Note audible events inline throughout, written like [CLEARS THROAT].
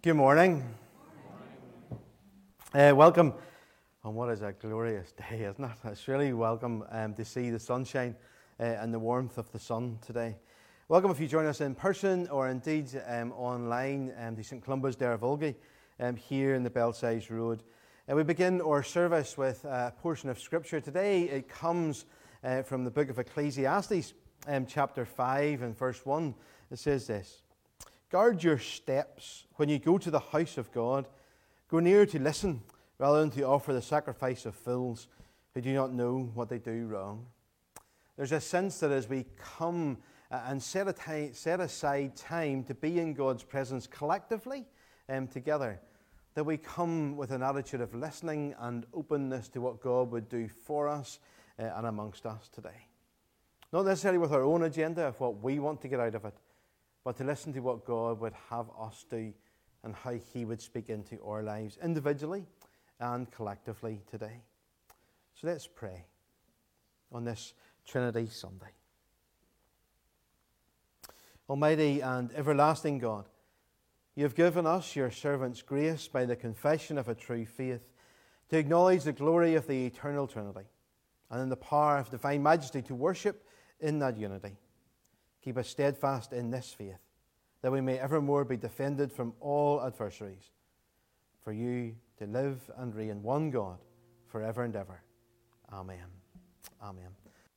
Good morning. Uh, welcome on what is a glorious day, isn't it? It's really welcome um, to see the sunshine uh, and the warmth of the sun today. Welcome if you join us in person or indeed um, online um, to St Columba's Derryvolgie um, here in the Belsize Road. Uh, we begin our service with a portion of Scripture. Today it comes uh, from the book of Ecclesiastes, um, chapter 5 and verse 1. It says this. Guard your steps when you go to the house of God. Go near to listen rather than to offer the sacrifice of fools who do not know what they do wrong. There's a sense that as we come uh, and set, set aside time to be in God's presence collectively um, together, that we come with an attitude of listening and openness to what God would do for us uh, and amongst us today. Not necessarily with our own agenda of what we want to get out of it, but to listen to what God would have us do and how He would speak into our lives individually and collectively today. So let's pray on this Trinity Sunday. Almighty and everlasting God, you have given us, your servants, grace by the confession of a true faith to acknowledge the glory of the eternal Trinity and in the power of divine majesty to worship in that unity. Keep us steadfast in this faith, that we may evermore be defended from all adversaries. For you to live and reign one God forever and ever. Amen. Amen.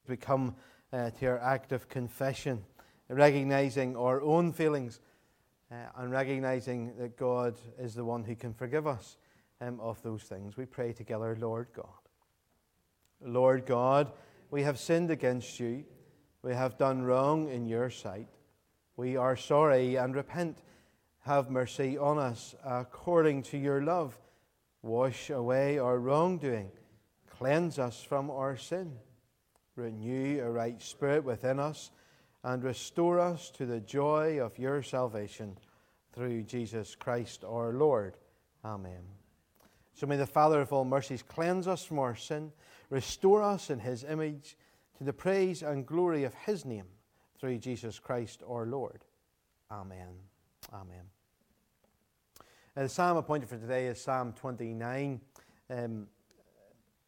We come uh, to our act of confession, recognizing our own feelings uh, and recognizing that God is the one who can forgive us um, of those things. We pray together, Lord God. Lord God, we have sinned against you we have done wrong in your sight. We are sorry and repent. Have mercy on us according to your love. Wash away our wrongdoing. Cleanse us from our sin. Renew a right spirit within us and restore us to the joy of your salvation through Jesus Christ our Lord. Amen. So may the Father of all mercies cleanse us from our sin, restore us in his image to the praise and glory of his name through Jesus Christ our Lord. Amen. Amen. And the psalm appointed for today is Psalm 29. Um,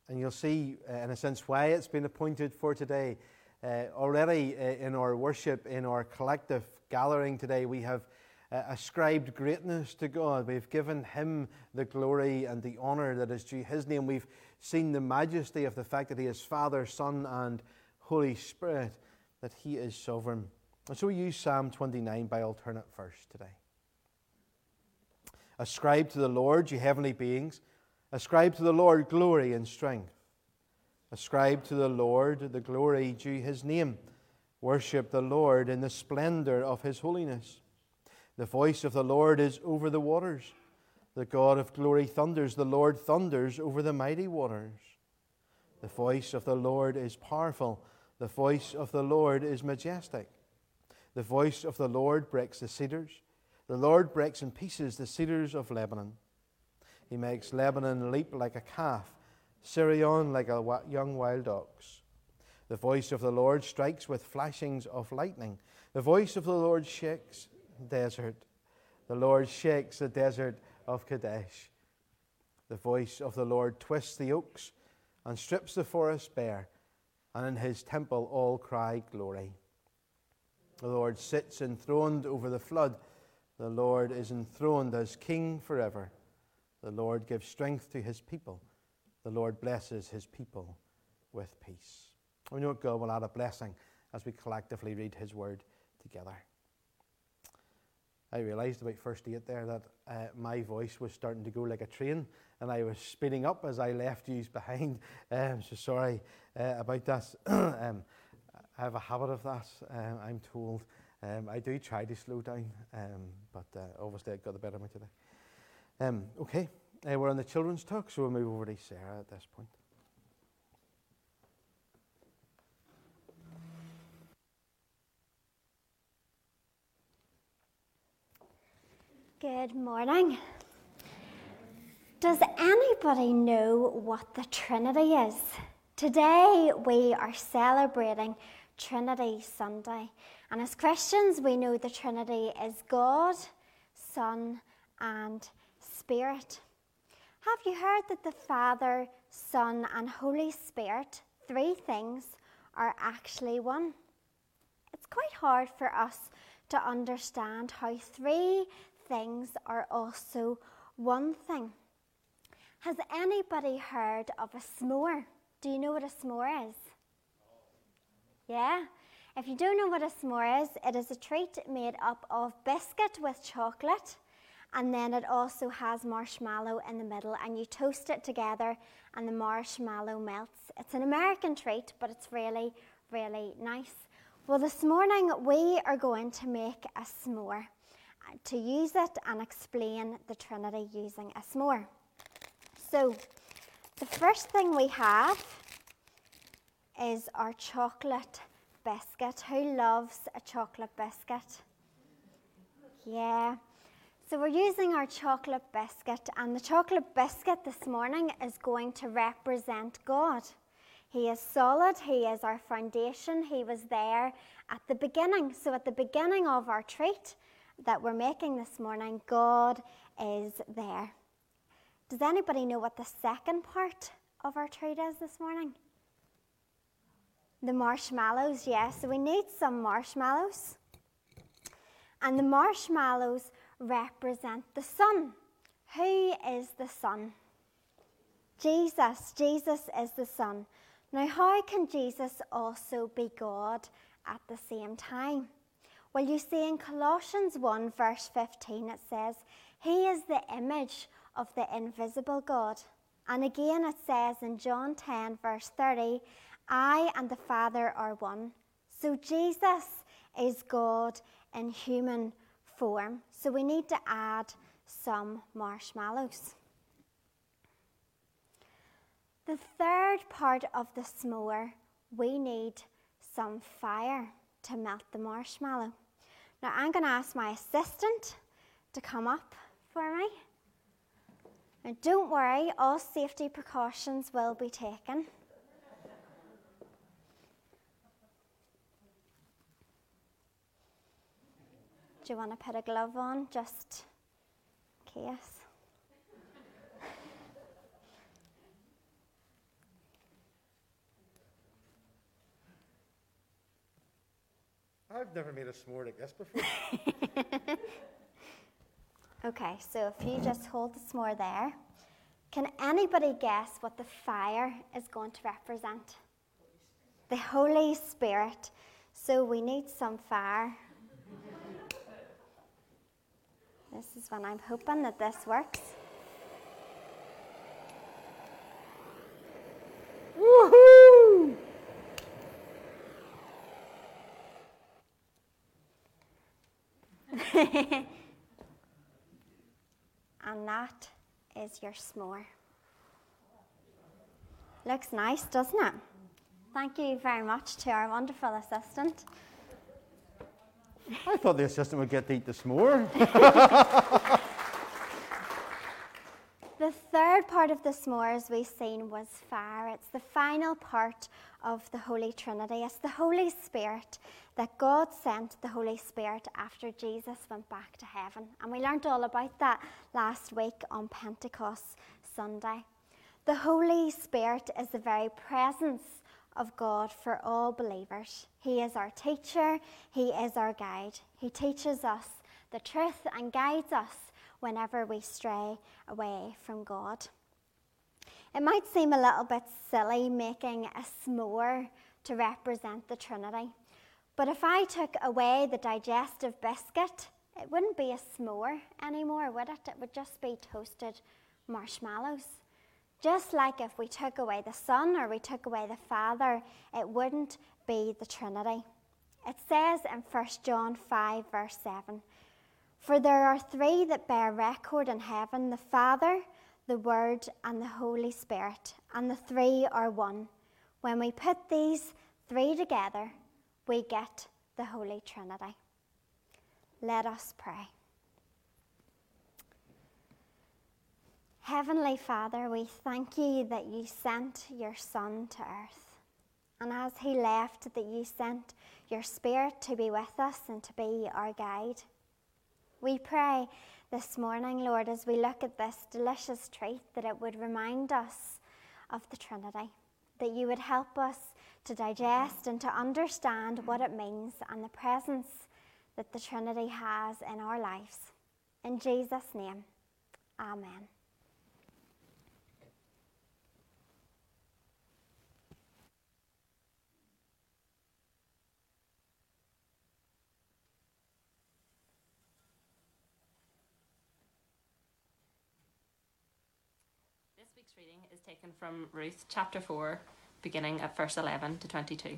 and you'll see, uh, in a sense, why it's been appointed for today. Uh, already uh, in our worship, in our collective gathering today, we have uh, ascribed greatness to God. We've given Him the glory and the honor that is due His name. We've seen the majesty of the fact that He is Father, Son, and Holy Spirit, that He is sovereign. And so we use Psalm 29 by alternate verse today. Ascribe to the Lord, you heavenly beings. Ascribe to the Lord glory and strength. Ascribe to the Lord the glory due His name. Worship the Lord in the splendor of His holiness. The voice of the Lord is over the waters. The God of glory thunders. The Lord thunders over the mighty waters. The voice of the Lord is powerful. The voice of the Lord is majestic. The voice of the Lord breaks the cedars. The Lord breaks in pieces the cedars of Lebanon. He makes Lebanon leap like a calf, Sirion like a young wild ox. The voice of the Lord strikes with flashings of lightning. The voice of the Lord shakes desert. The Lord shakes the desert of Kadesh. The voice of the Lord twists the oaks and strips the forest bare and in his temple all cry glory. The Lord sits enthroned over the flood. The Lord is enthroned as king forever. The Lord gives strength to his people. The Lord blesses his people with peace. We know God will add a blessing as we collectively read his word together. I realized about first eight there that uh, my voice was starting to go like a train and I was speeding up as I left you behind. [LAUGHS] Um, so sorry uh, about that. [CLEARS THROAT] um, I have a habit of that, um, I'm told. Um, I do try to slow down, um, but uh, obviously it got the better of me today. Um, okay, uh, we're on the children's talk, so we'll move over to Sarah at this point. Good morning. Does anybody know what the Trinity is? Today we are celebrating Trinity Sunday. And as Christians, we know the Trinity is God, Son, and Spirit. Have you heard that the Father, Son, and Holy Spirit, three things, are actually one? It's quite hard for us to understand how three things are also one thing. Has anybody heard of a s'more? Do you know what a s'more is? Yeah? If you don't know what a s'more is, it is a treat made up of biscuit with chocolate, and then it also has marshmallow in the middle, and you toast it together, and the marshmallow melts. It's an American treat, but it's really, really nice. Well, this morning we are going to make a s'more uh, to use it and explain the Trinity using a s'more. So, the first thing we have is our chocolate biscuit. Who loves a chocolate biscuit? Yeah. So we're using our chocolate biscuit, and the chocolate biscuit this morning is going to represent God. He is solid, He is our foundation, He was there at the beginning. So, at the beginning of our treat that we're making this morning, God is there. Does anybody know what the second part of our treat is this morning? The marshmallows, yes. So we need some marshmallows. And the marshmallows represent the son. Who is the son? Jesus. Jesus is the son. Now, how can Jesus also be God at the same time? Well, you see in Colossians 1, verse 15, it says, He is the image of the invisible God. And again, it says in John 10, verse 30, I and the Father are one. So Jesus is God in human form. So we need to add some marshmallows. The third part of the s'more, we need some fire to melt the marshmallow. Now I'm going to ask my assistant to come up for me. Now don't worry, all safety precautions will be taken. Do you want to put a glove on just in case? I've never made a s'more like this before. [LAUGHS] okay, so if you just hold the s'more there, can anybody guess what the fire is going to represent? The Holy Spirit. So we need some fire. This is when I'm hoping that this works. Woohoo! [LAUGHS] and that is your s'more. Looks nice, doesn't it? Thank you very much to our wonderful assistant. I thought the assistant would get to eat the s'more. [LAUGHS] third part of the s'more, as we've seen, was fire. It's the final part of the Holy Trinity. It's the Holy Spirit that God sent the Holy Spirit after Jesus went back to heaven. And we learned all about that last week on Pentecost Sunday. The Holy Spirit is the very presence of God for all believers. He is our teacher, He is our guide. He teaches us the truth and guides us whenever we stray away from God. It might seem a little bit silly making a s'more to represent the Trinity, but if I took away the digestive biscuit, it wouldn't be a s'more anymore, would it? It would just be toasted marshmallows. Just like if we took away the Son or we took away the Father, it wouldn't be the Trinity. It says in 1 John 5, verse 7 For there are three that bear record in heaven the Father, the Word, and the Holy Spirit, and the three are one. When we put these three together, we get the Holy Trinity. Let us pray. Heavenly Father, we thank you that you sent your Son to earth. And as he left, that you sent your Spirit to be with us and to be our guide. We pray this morning, Lord, as we look at this delicious treat, that it would remind us of the Trinity, that you would help us to digest and to understand what it means and the presence that the Trinity has in our lives. In Jesus' name, Amen. week's reading is taken from Ruth chapter 4, beginning at verse 11 to 22.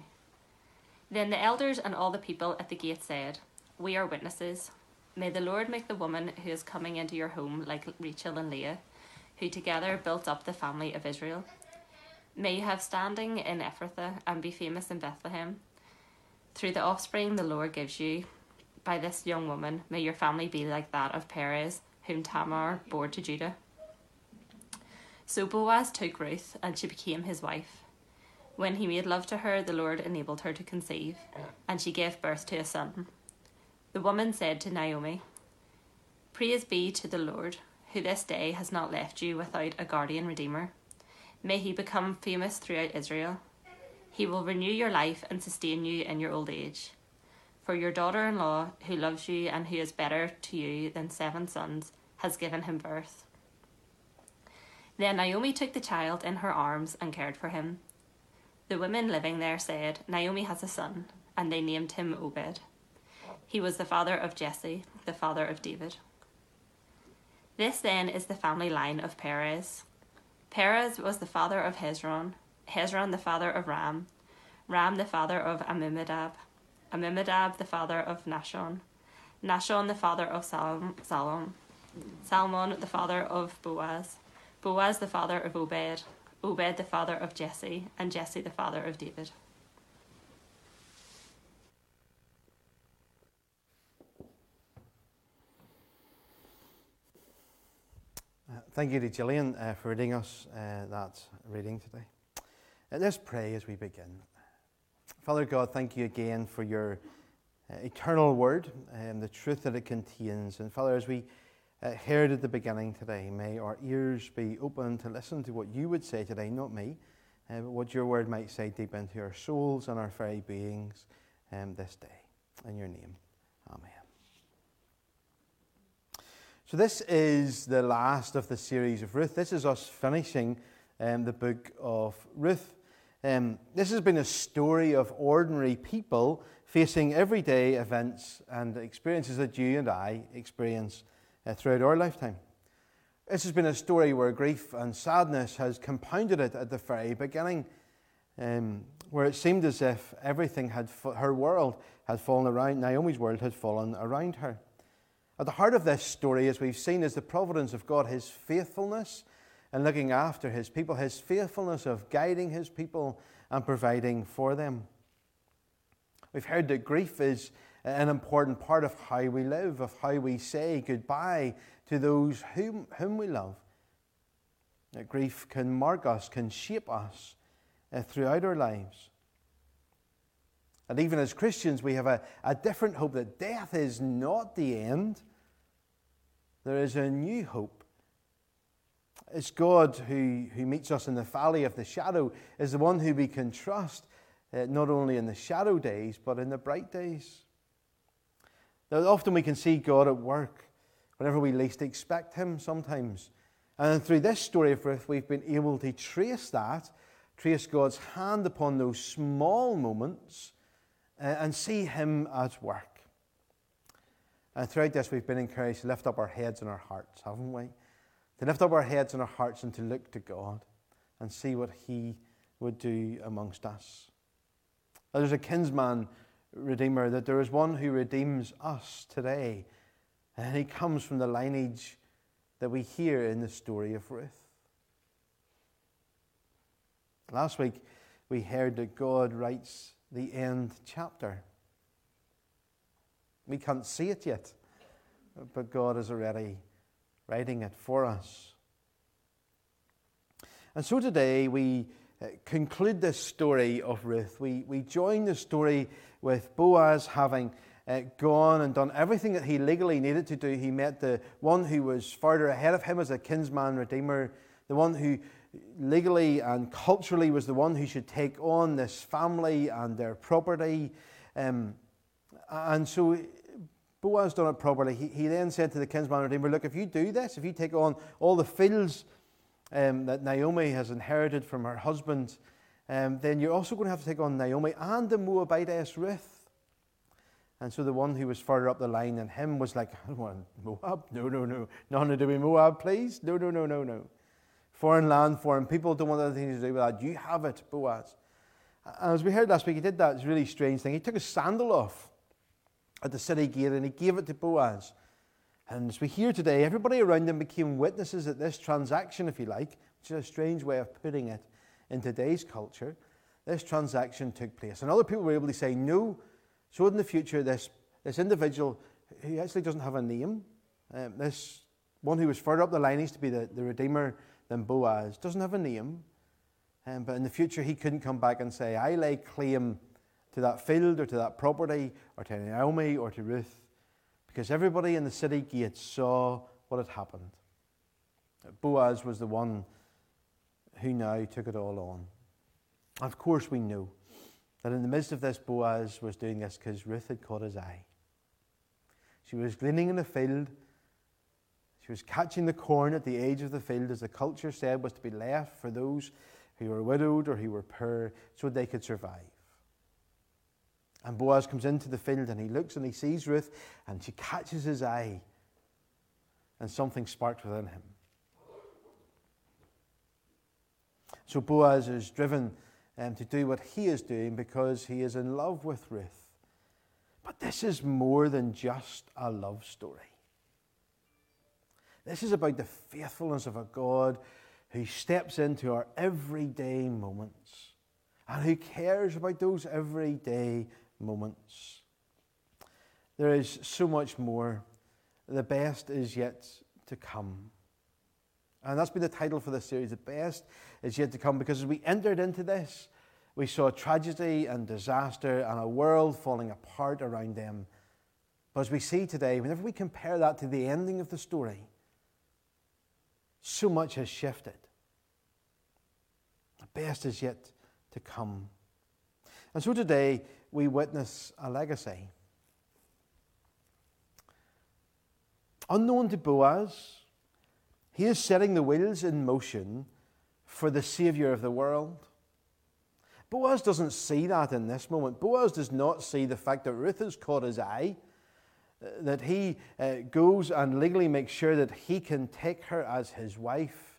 Then the elders and all the people at the gate said, We are witnesses. May the Lord make the woman who is coming into your home like Rachel and Leah, who together built up the family of Israel. May you have standing in Ephrathah and be famous in Bethlehem. Through the offspring the Lord gives you, by this young woman, may your family be like that of Perez, whom Tamar bore to Judah. So Boaz took Ruth, and she became his wife. When he made love to her, the Lord enabled her to conceive, and she gave birth to a son. The woman said to Naomi, Praise be to the Lord, who this day has not left you without a guardian redeemer. May he become famous throughout Israel. He will renew your life and sustain you in your old age. For your daughter in law, who loves you and who is better to you than seven sons, has given him birth. Then Naomi took the child in her arms and cared for him. The women living there said, Naomi has a son, and they named him Obed. He was the father of Jesse, the father of David. This then is the family line of Perez. Perez was the father of Hezron, Hezron the father of Ram, Ram the father of Amminadab, Amminadab the father of Nahshon, Nahshon the father of Salom, Salom, Salmon the father of Boaz, Boaz the father of Obed, Obed the father of Jesse, and Jesse the father of David. Uh, thank you to Gillian uh, for reading us uh, that reading today. Uh, let's pray as we begin. Father God, thank you again for your uh, eternal word and the truth that it contains. And Father, as we uh, heard at the beginning today. May our ears be open to listen to what you would say today, not me, uh, but what your word might say deep into our souls and our very beings um, this day. In your name, Amen. So, this is the last of the series of Ruth. This is us finishing um, the book of Ruth. Um, this has been a story of ordinary people facing everyday events and experiences that you and I experience uh, throughout our lifetime. This has been a story where grief and sadness has compounded it at the very beginning, um, where it seemed as if everything had, her world had fallen around, Naomi's world had fallen around her. At the heart of this story, as we've seen, is the providence of God, His faithfulness and looking after His people, His faithfulness of guiding His people and providing for them. We've heard that grief is an important part of how we live, of how we say goodbye to those whom, whom we love. That grief can mark us, can shape us uh, throughout our lives. And even as Christians, we have a, a different hope that death is not the end. There is a new hope. It's God who, who meets us in the valley of the shadow, is the one who we can trust, uh, not only in the shadow days, but in the bright days. Now, often we can see God at work whenever we least expect Him sometimes. And through this story of Ruth, we've been able to trace that, trace God's hand upon those small moments, uh, and see Him at work. And throughout this, we've been encouraged to lift up our heads and our hearts, haven't we? To lift up our heads and our hearts and to look to God and see what He would do amongst us. Now, there's a kinsman Redeemer, that there is one who redeems us today. And he comes from the lineage that we hear in the story of Ruth. Last week, we heard that God writes the end chapter. We can't see it yet, but God is already writing it for us. And so today we uh, conclude this story of Ruth. We, we join the story with Boaz having uh, gone and done everything that he legally needed to do. He met the one who was further ahead of him as a kinsman redeemer, the one who legally and culturally was the one who should take on this family and their property. Um, and so Boaz done it properly. He, he then said to the kinsman redeemer, Look, if you do this, if you take on all the fields um, that Naomi has inherited from her husband, um, then you're also going to have to take on Naomi and the Moabitess Ruth. And so the one who was further up the line than him was like, I don't want Moab? No, no, no. None to do with Moab, please. No, no, no, no, no. Foreign land, foreign people don't want anything to do with that. You have it, Boaz. And as we heard last week, he did that really strange thing. He took his sandal off at the city gate and he gave it to Boaz. And as we hear today, everybody around him became witnesses at this transaction, if you like, which is a strange way of putting it in today's culture. This transaction took place. And other people were able to say, no, so in the future, this, this individual who actually doesn't have a name, um, this one who was further up the line, used to be the, the Redeemer than Boaz, doesn't have a name. Um, but in the future, he couldn't come back and say, I lay claim to that field or to that property or to Naomi or to Ruth, because everybody in the city gates saw what had happened. Boaz was the one who now took it all on. Of course, we know that in the midst of this, Boaz was doing this because Ruth had caught his eye. She was gleaning in the field. She was catching the corn at the edge of the field, as the culture said was to be left for those who were widowed or who were poor so they could survive. And Boaz comes into the field and he looks and he sees Ruth and she catches his eye and something sparks within him. So Boaz is driven um, to do what he is doing because he is in love with Ruth. But this is more than just a love story. This is about the faithfulness of a God who steps into our everyday moments and who cares about those everyday moments. There is so much more. The best is yet to come. And that's been the title for this series. The best is yet to come because as we entered into this, we saw tragedy and disaster and a world falling apart around them. But as we see today, whenever we compare that to the ending of the story, so much has shifted. The best is yet to come. And so today, we witness a legacy. Unknown to Boaz, he is setting the wheels in motion for the Savior of the world. Boaz doesn't see that in this moment. Boaz does not see the fact that Ruth has caught his eye, uh, that he uh, goes and legally makes sure that he can take her as his wife.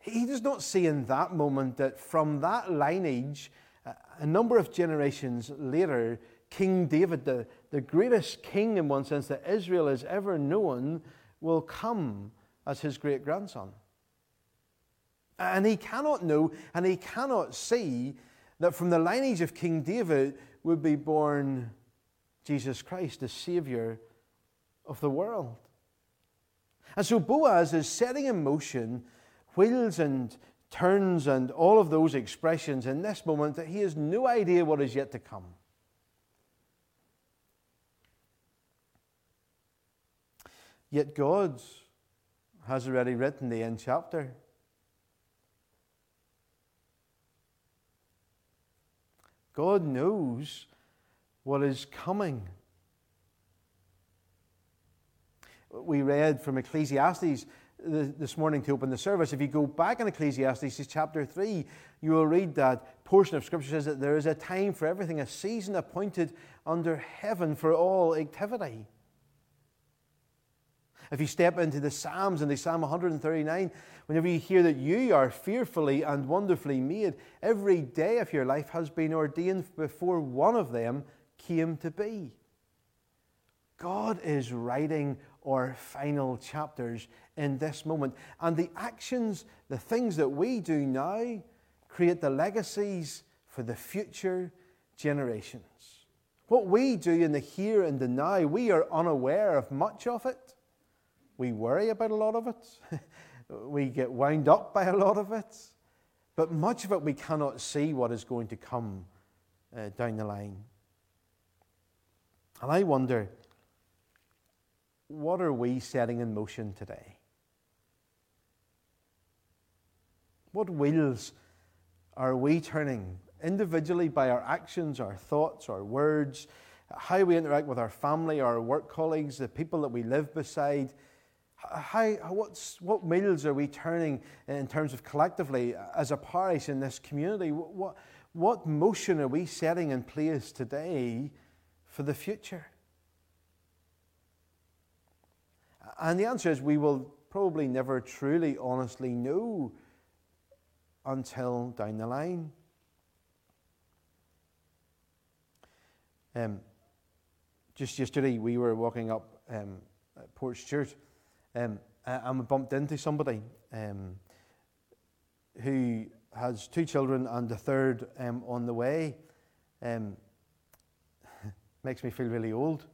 He does not see in that moment that from that lineage, uh, a number of generations later, King David, the, the greatest king in one sense that Israel has ever known, will come as his great grandson. And he cannot know and he cannot see that from the lineage of King David would be born Jesus Christ, the Savior of the world. And so Boaz is setting in motion wheels and turns and all of those expressions in this moment that he has no idea what is yet to come. Yet God has already written the end chapter. God knows what is coming. We read from Ecclesiastes this morning to open the service. If you go back in Ecclesiastes chapter 3, you will read that portion of Scripture says that there is a time for everything, a season appointed under heaven for all activity. If you step into the Psalms and the Psalm 139, whenever you hear that you are fearfully and wonderfully made, every day of your life has been ordained before one of them came to be. God is writing our final chapters in this moment. And the actions, the things that we do now, create the legacies for the future generations. What we do in the here and the now, we are unaware of much of it. We worry about a lot of it. [LAUGHS] we get wound up by a lot of it. But much of it we cannot see what is going to come uh, down the line. And I wonder, what are we setting in motion today? What wheels are we turning individually by our actions, our thoughts, our words, how we interact with our family, our work colleagues, the people that we live beside? How, what's, what wheels are we turning in terms of collectively as a parish in this community? What, what motion are we setting in place today for the future? And the answer is we will probably never truly, honestly know until down the line. Um, just yesterday, we were walking up um, Portstewart um, and we bumped into somebody um, who has two children and a third um, on the way. Um, [LAUGHS] makes me feel really old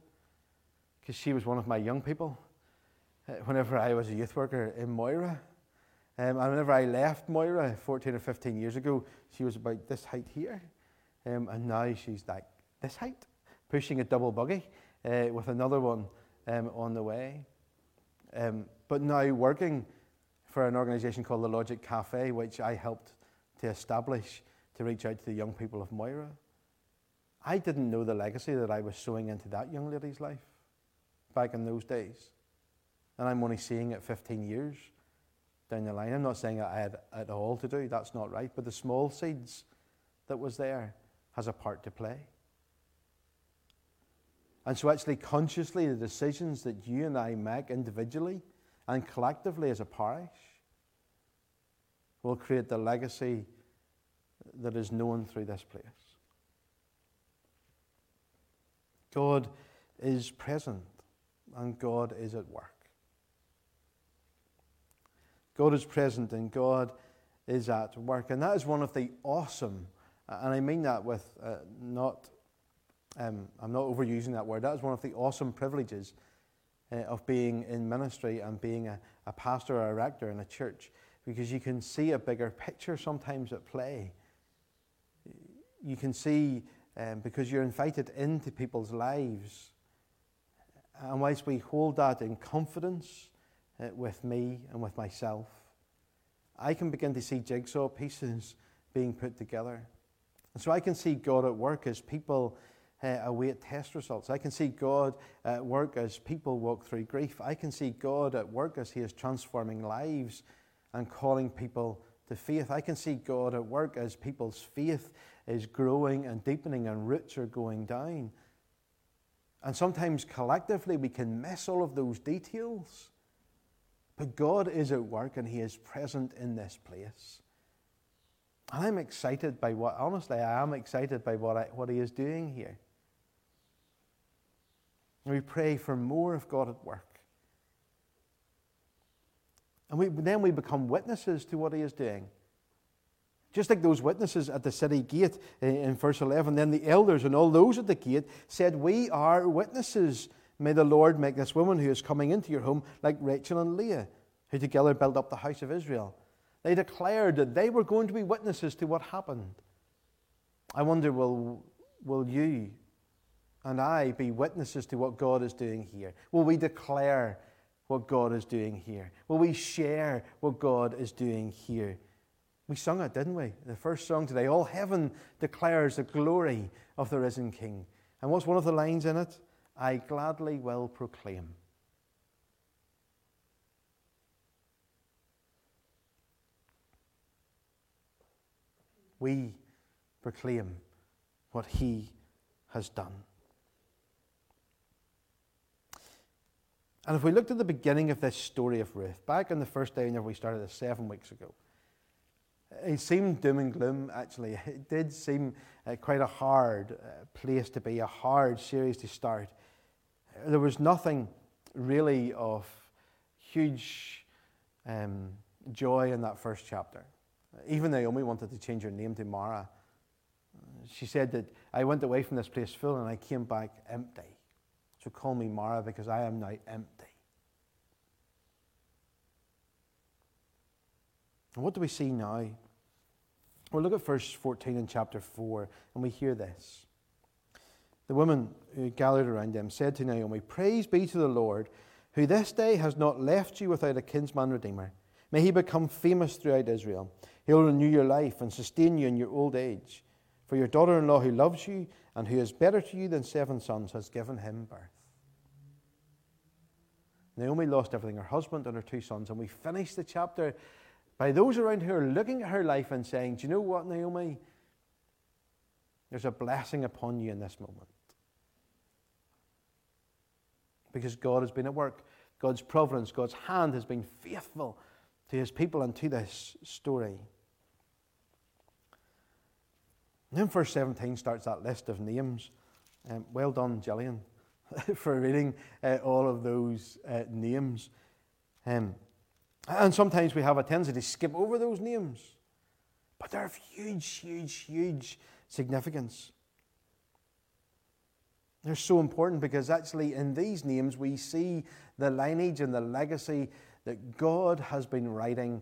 because she was one of my young people uh, whenever I was a youth worker in Moira. Um, and whenever I left Moira 14 or 15 years ago, she was about this height here. Um, and now she's like this height, pushing a double buggy uh, with another one on the way. Um, but now working for an organisation called the Logic Cafe, which I helped to establish to reach out to the young people of Moira. I didn't know the legacy that I was sowing into that young lady's life back in those days. And I'm only seeing it 15 years down the line. I'm not saying I had it all to do, that's not right, but the small seeds that was there has a part to play. And so, actually, consciously, the decisions that you and I make individually and collectively as a parish will create the legacy that is known through this place. God is present and God is at work. God is present and God is at work. And that is one of the awesome, and I mean that with uh, not, um, I'm not overusing that word, that is one of the awesome privileges uh, of being in ministry and being a, a pastor or a rector in a church because you can see a bigger picture sometimes at play. You can see, um, because you're invited into people's lives. And whilst we hold that in confidence, uh, with me and with myself. I can begin to see jigsaw pieces being put together. And so I can see God at work as people uh, await test results. I can see God at work as people walk through grief. I can see God at work as He is transforming lives and calling people to faith. I can see God at work as people's faith is growing and deepening and roots are going down. And sometimes collectively we can miss all of those details. But God is at work and He is present in this place. And I'm excited by what, honestly, I am excited by what, I, what He is doing here. And we pray for more of God at work. And we, then we become witnesses to what He is doing. Just like those witnesses at the city gate in verse 11, then the elders and all those at the gate said, We are witnesses May the Lord make this woman who is coming into your home like Rachel and Leah, who together built up the house of Israel. They declared that they were going to be witnesses to what happened. I wonder, will, will you and I be witnesses to what God is doing here? Will we declare what God is doing here? Will we share what God is doing here? We sung it, didn't we? The first song today. All heaven declares the glory of the risen King. And what's one of the lines in it? I gladly will proclaim. We proclaim what he has done. And if we looked at the beginning of this story of Ruth, back on the first day whenever we started this seven weeks ago, it seemed doom and gloom, actually. [LAUGHS] It did seem uh, quite a hard uh, place to be, a hard series to start there was nothing really of huge um, joy in that first chapter. Even Naomi wanted to change her name to Mara. She said that I went away from this place full and I came back empty. So call me Mara because I am now empty. And what do we see now? Well, look at verse 14 in chapter 4, and we hear this. The women who uh, gathered around them said to Naomi, Praise be to the Lord, who this day has not left you without a kinsman redeemer. May he become famous throughout Israel. He'll renew your life and sustain you in your old age. For your daughter in law, who loves you and who is better to you than seven sons, has given him birth. Naomi lost everything her husband and her two sons. And we finish the chapter by those around are looking at her life and saying, Do you know what, Naomi? There's a blessing upon you in this moment. Because God has been at work. God's providence, God's hand has been faithful to his people and to this story. And then verse 17 starts that list of names. Um, well done, Gillian, [LAUGHS] for reading uh, all of those uh, names. Um, and sometimes we have a tendency to skip over those names. But they're of huge, huge, huge significance. They're so important because actually, in these names, we see the lineage and the legacy that God has been writing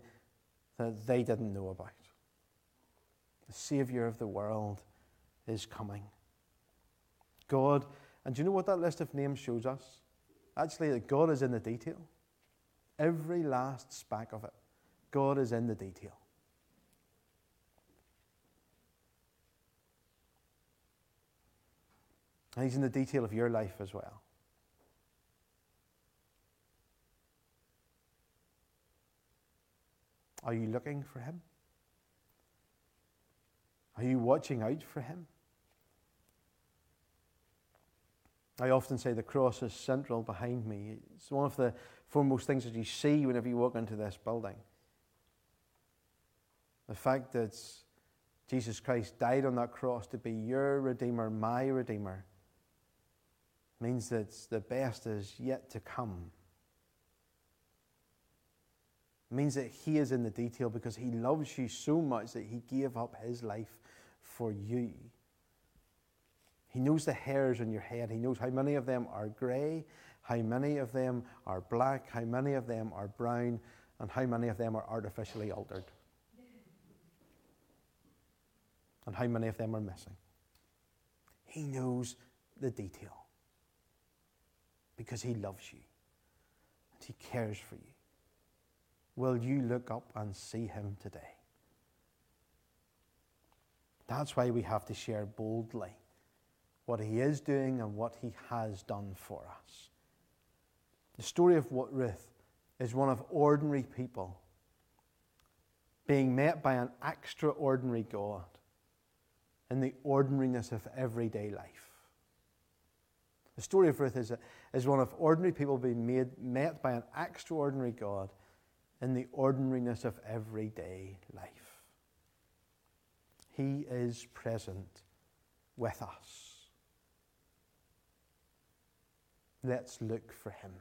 that they didn't know about. The Savior of the world is coming. God, and do you know what that list of names shows us? Actually, that God is in the detail. Every last speck of it, God is in the detail. And He's in the detail of your life as well. Are you looking for Him? Are you watching out for Him? I often say the cross is central behind me. It's one of the foremost things that you see whenever you walk into this building. The fact that Jesus Christ died on that cross to be your Redeemer, my Redeemer means that the best is yet to come. It means that He is in the detail because He loves you so much that He gave up His life for you. He knows the hairs on your head. He knows how many of them are grey, how many of them are black, how many of them are brown, and how many of them are artificially altered. And how many of them are missing. He knows the detail because He loves you and He cares for you. Will you look up and see Him today? That's why we have to share boldly what He is doing and what He has done for us. The story of what Ruth is one of ordinary people being met by an extraordinary God in the ordinariness of everyday life. The story of Ruth is, a, is one of ordinary people being made, met by an extraordinary God in the ordinariness of everyday life. He is present with us. Let's look for Him.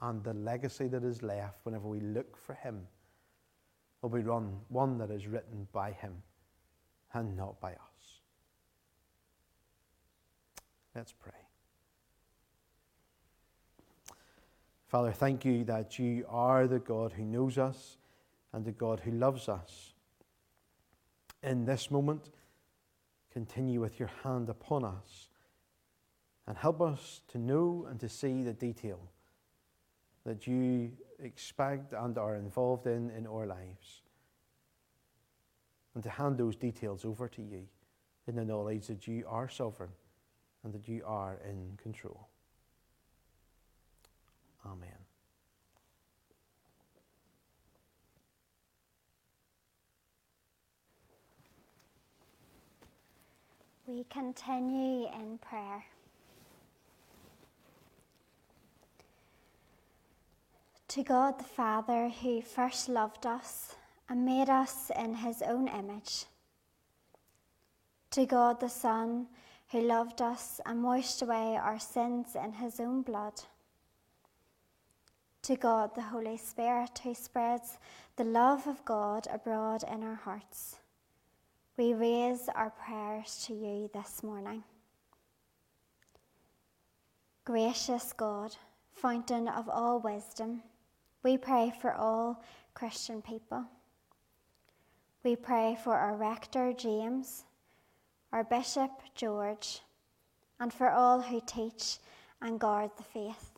And the legacy that is left whenever we look for Him will be one that is written by Him and not by us. Let's pray. Father, thank you that you are the God who knows us and the God who loves us. In this moment, continue with your hand upon us and help us to know and to see the detail that you expect and are involved in in our lives. And to hand those details over to you in the knowledge that you are sovereign and that you are in control. Amen. We continue in prayer. To God the Father, who first loved us and made us in his own image. To God the Son, who loved us and washed away our sins in his own blood. To God, the Holy Spirit, who spreads the love of God abroad in our hearts. We raise our prayers to you this morning. Gracious God, fountain of all wisdom, we pray for all Christian people. We pray for our rector, James, our Bishop George, and for all who teach and guard the faith.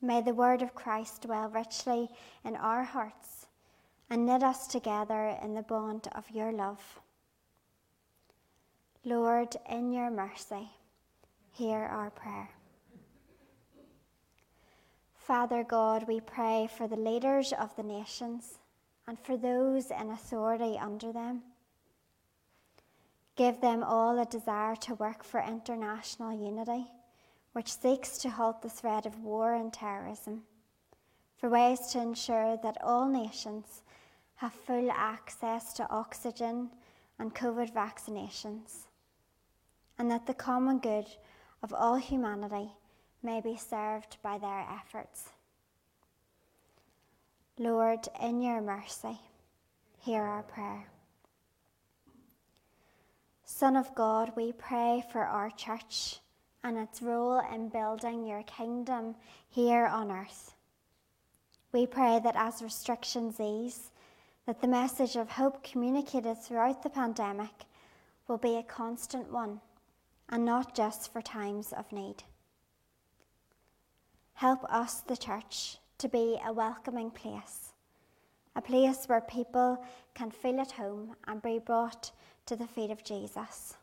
May the word of Christ dwell richly in our hearts and knit us together in the bond of your love. Lord, in your mercy, hear our prayer. Father God, we pray for the leaders of the nations and for those in authority under them. Give them all a desire to work for international unity, which seeks to halt the threat of war and terrorism, for ways to ensure that all nations have full access to oxygen and COVID vaccinations, and that the common good of all humanity may be served by their efforts. Lord, in your mercy, hear our prayer. Son of God, we pray for our church and its role in building your kingdom here on earth. We pray that as restrictions ease, that the message of hope communicated throughout the pandemic will be a constant one and not just for times of need. Help us, the church, to be a welcoming place, a place where people can feel at home and be brought to the feet of Jesus.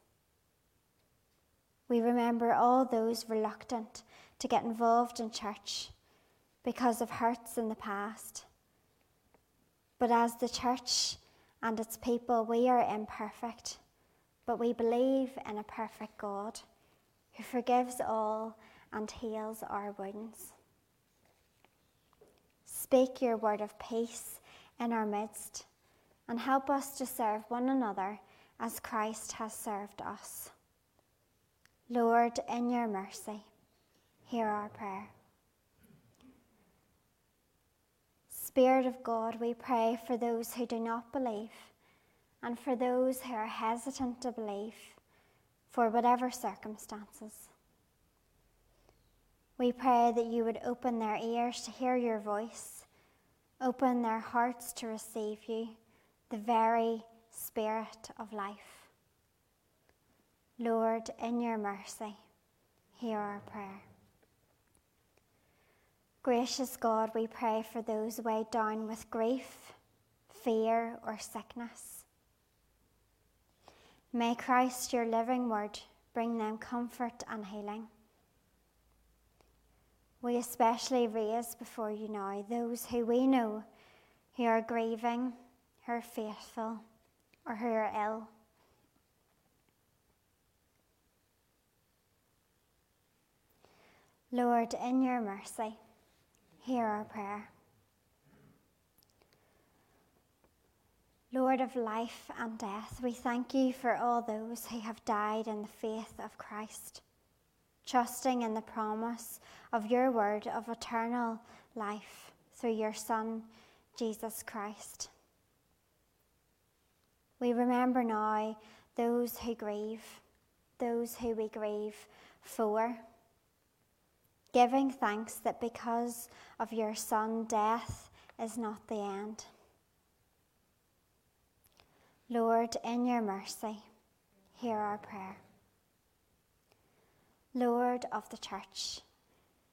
We remember all those reluctant to get involved in church because of hurts in the past. But as the church and its people, we are imperfect, but we believe in a perfect God who forgives all and heals our wounds. Speak your word of peace in our midst and help us to serve one another as Christ has served us. Lord, in your mercy, hear our prayer. Spirit of God, we pray for those who do not believe and for those who are hesitant to believe for whatever circumstances. We pray that you would open their ears to hear your voice, open their hearts to receive you, the very Spirit of life. Lord, in your mercy, hear our prayer. Gracious God, we pray for those weighed down with grief, fear, or sickness. May Christ, your living word, bring them comfort and healing. We especially raise before you now those who we know who are grieving, who are faithful, or who are ill. Lord, in your mercy, hear our prayer. Lord of life and death, we thank you for all those who have died in the faith of Christ trusting in the promise of your word of eternal life through your Son, Jesus Christ. We remember now those who grieve, those who we grieve for, giving thanks that because of your Son, death is not the end. Lord, in your mercy, hear our prayer. Lord of the Church,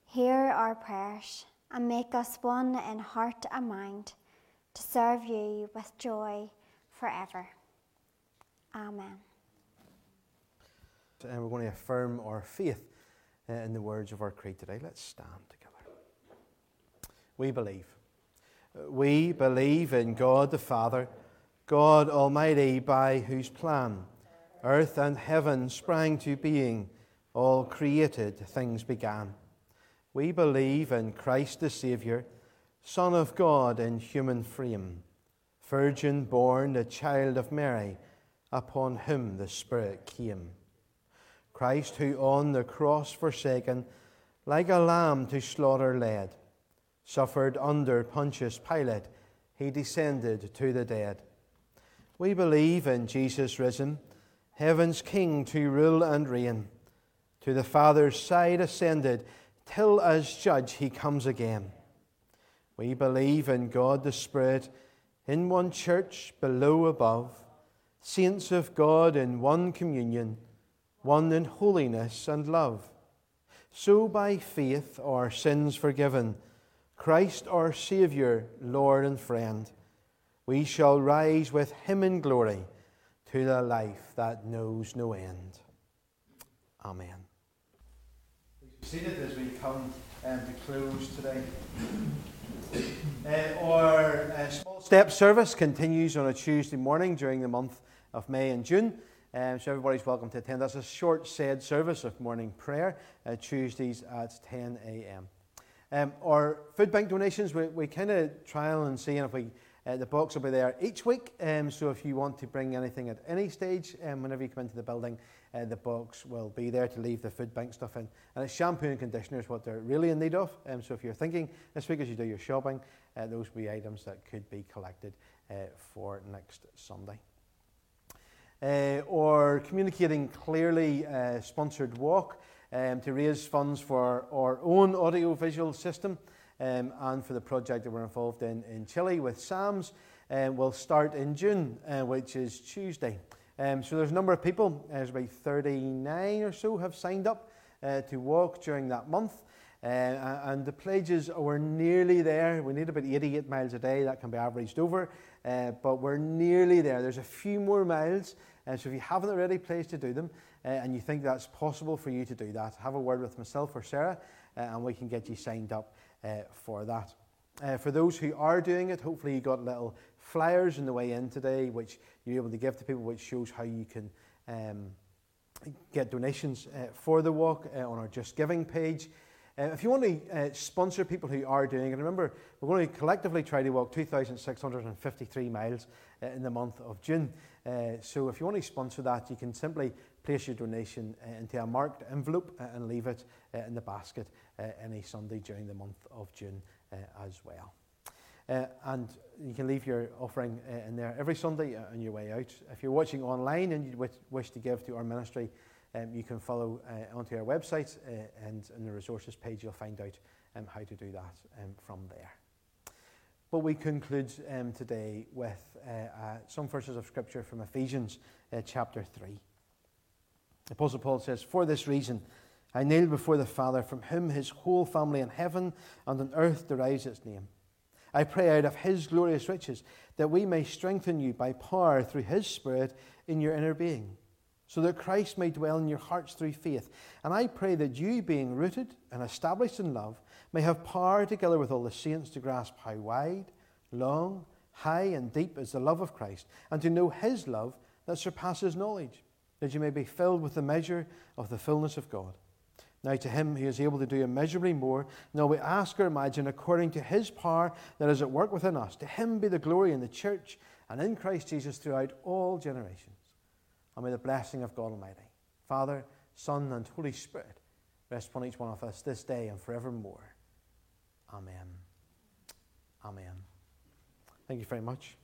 hear our prayers and make us one in heart and mind to serve you with joy forever. Amen. And we're going to affirm our faith Uh, in the words of our creed today. Let's stand together. We believe. We believe in God the Father, God Almighty, by whose plan earth and heaven sprang to being all created things began. We believe in Christ the Saviour, Son of God in human frame, virgin born, a child of Mary, upon whom the Spirit came. Christ, who on the cross forsaken, like a lamb to slaughter led, suffered under Pontius Pilate, he descended to the dead. We believe in Jesus risen, heaven's King to rule and reign to the Father's side ascended, till as judge he comes again. We believe in God the Spirit, in one church below above, saints of God in one communion, one in holiness and love. So by faith our sins forgiven, Christ our Saviour, Lord and friend, we shall rise with him in glory to the life that knows no end. Amen. Seated as we come um, to close today. Uh, our uh, small step service continues on a Tuesday morning during the month of May and June. Um, so everybody's welcome to attend. That's a short said service of morning prayer, uh, Tuesdays at 10 a.m. Um, our food bank donations, we, we kind of trial and see and if we, uh, the box will be there each week. Um, so if you want to bring anything at any stage, um, whenever you come into the building, uh, the box will be there to leave the food bank stuff in. And it's shampoo and conditioner is what they're really in need of. Um, so if you're thinking this week as you do your shopping, uh, those will be items that could be collected uh, for next Sunday uh, or communicating clearly uh, sponsored walk um, to raise funds for our own audiovisual system um, and for the project that we're involved in in Chile with SAMS um, will start in June, uh, which is Tuesday. Um, so there's a number of people, there's about 39 or so, have signed up uh, to walk during that month. Uh, and the pledges were nearly there. We need about 88 miles a day. That can be averaged over, uh, but we're nearly there. There's a few more miles. Uh, so if you haven't already placed to do them uh, and you think that's possible for you to do that, have a word with myself or Sarah uh, and we can get you signed up uh, for that. for those who are doing it, hopefully you got little flyers on the way in today, which you're able to give to people, which shows how you can um, get donations for the walk on our Just Giving page. Uh, if you want to uh, sponsor people who are doing it, remember we're going to collectively try to walk 2,653 miles uh, in the month of June. Uh, so if you want to sponsor that, you can simply place your donation uh, into a marked envelope uh, and leave it in the basket any Sunday during the month of June as well. and you can leave your offering in there every Sunday on your way out. If you're watching online and you wish to give to our ministry, um, you can follow uh, onto our website uh, and in the resources page you'll find out um, how to do that um, from there. But we conclude um, today with uh, uh, some verses of scripture from Ephesians uh, chapter 3. Apostle Paul says, For this reason, I kneel before the Father, from whom his whole family in heaven and on earth derives its name. I pray out of his glorious riches that we may strengthen you by power through his Spirit in your inner being so that Christ may dwell in your hearts through faith. And I pray that you, being rooted and established in love, may have power together with all the saints to grasp how wide, long, high, and deep is the love of Christ, and to know his love that surpasses knowledge, that you may be filled with the measure of the fullness of God. Now, to him who is able to do immeasurably more, now we ask or imagine according to his power that is at work within us. To him be the glory in the church and in Christ Jesus throughout all generations and may the blessing of God Almighty, Father, Son, and Holy Spirit rest upon each one of us this day and forevermore. Amen. Amen. Thank you very much.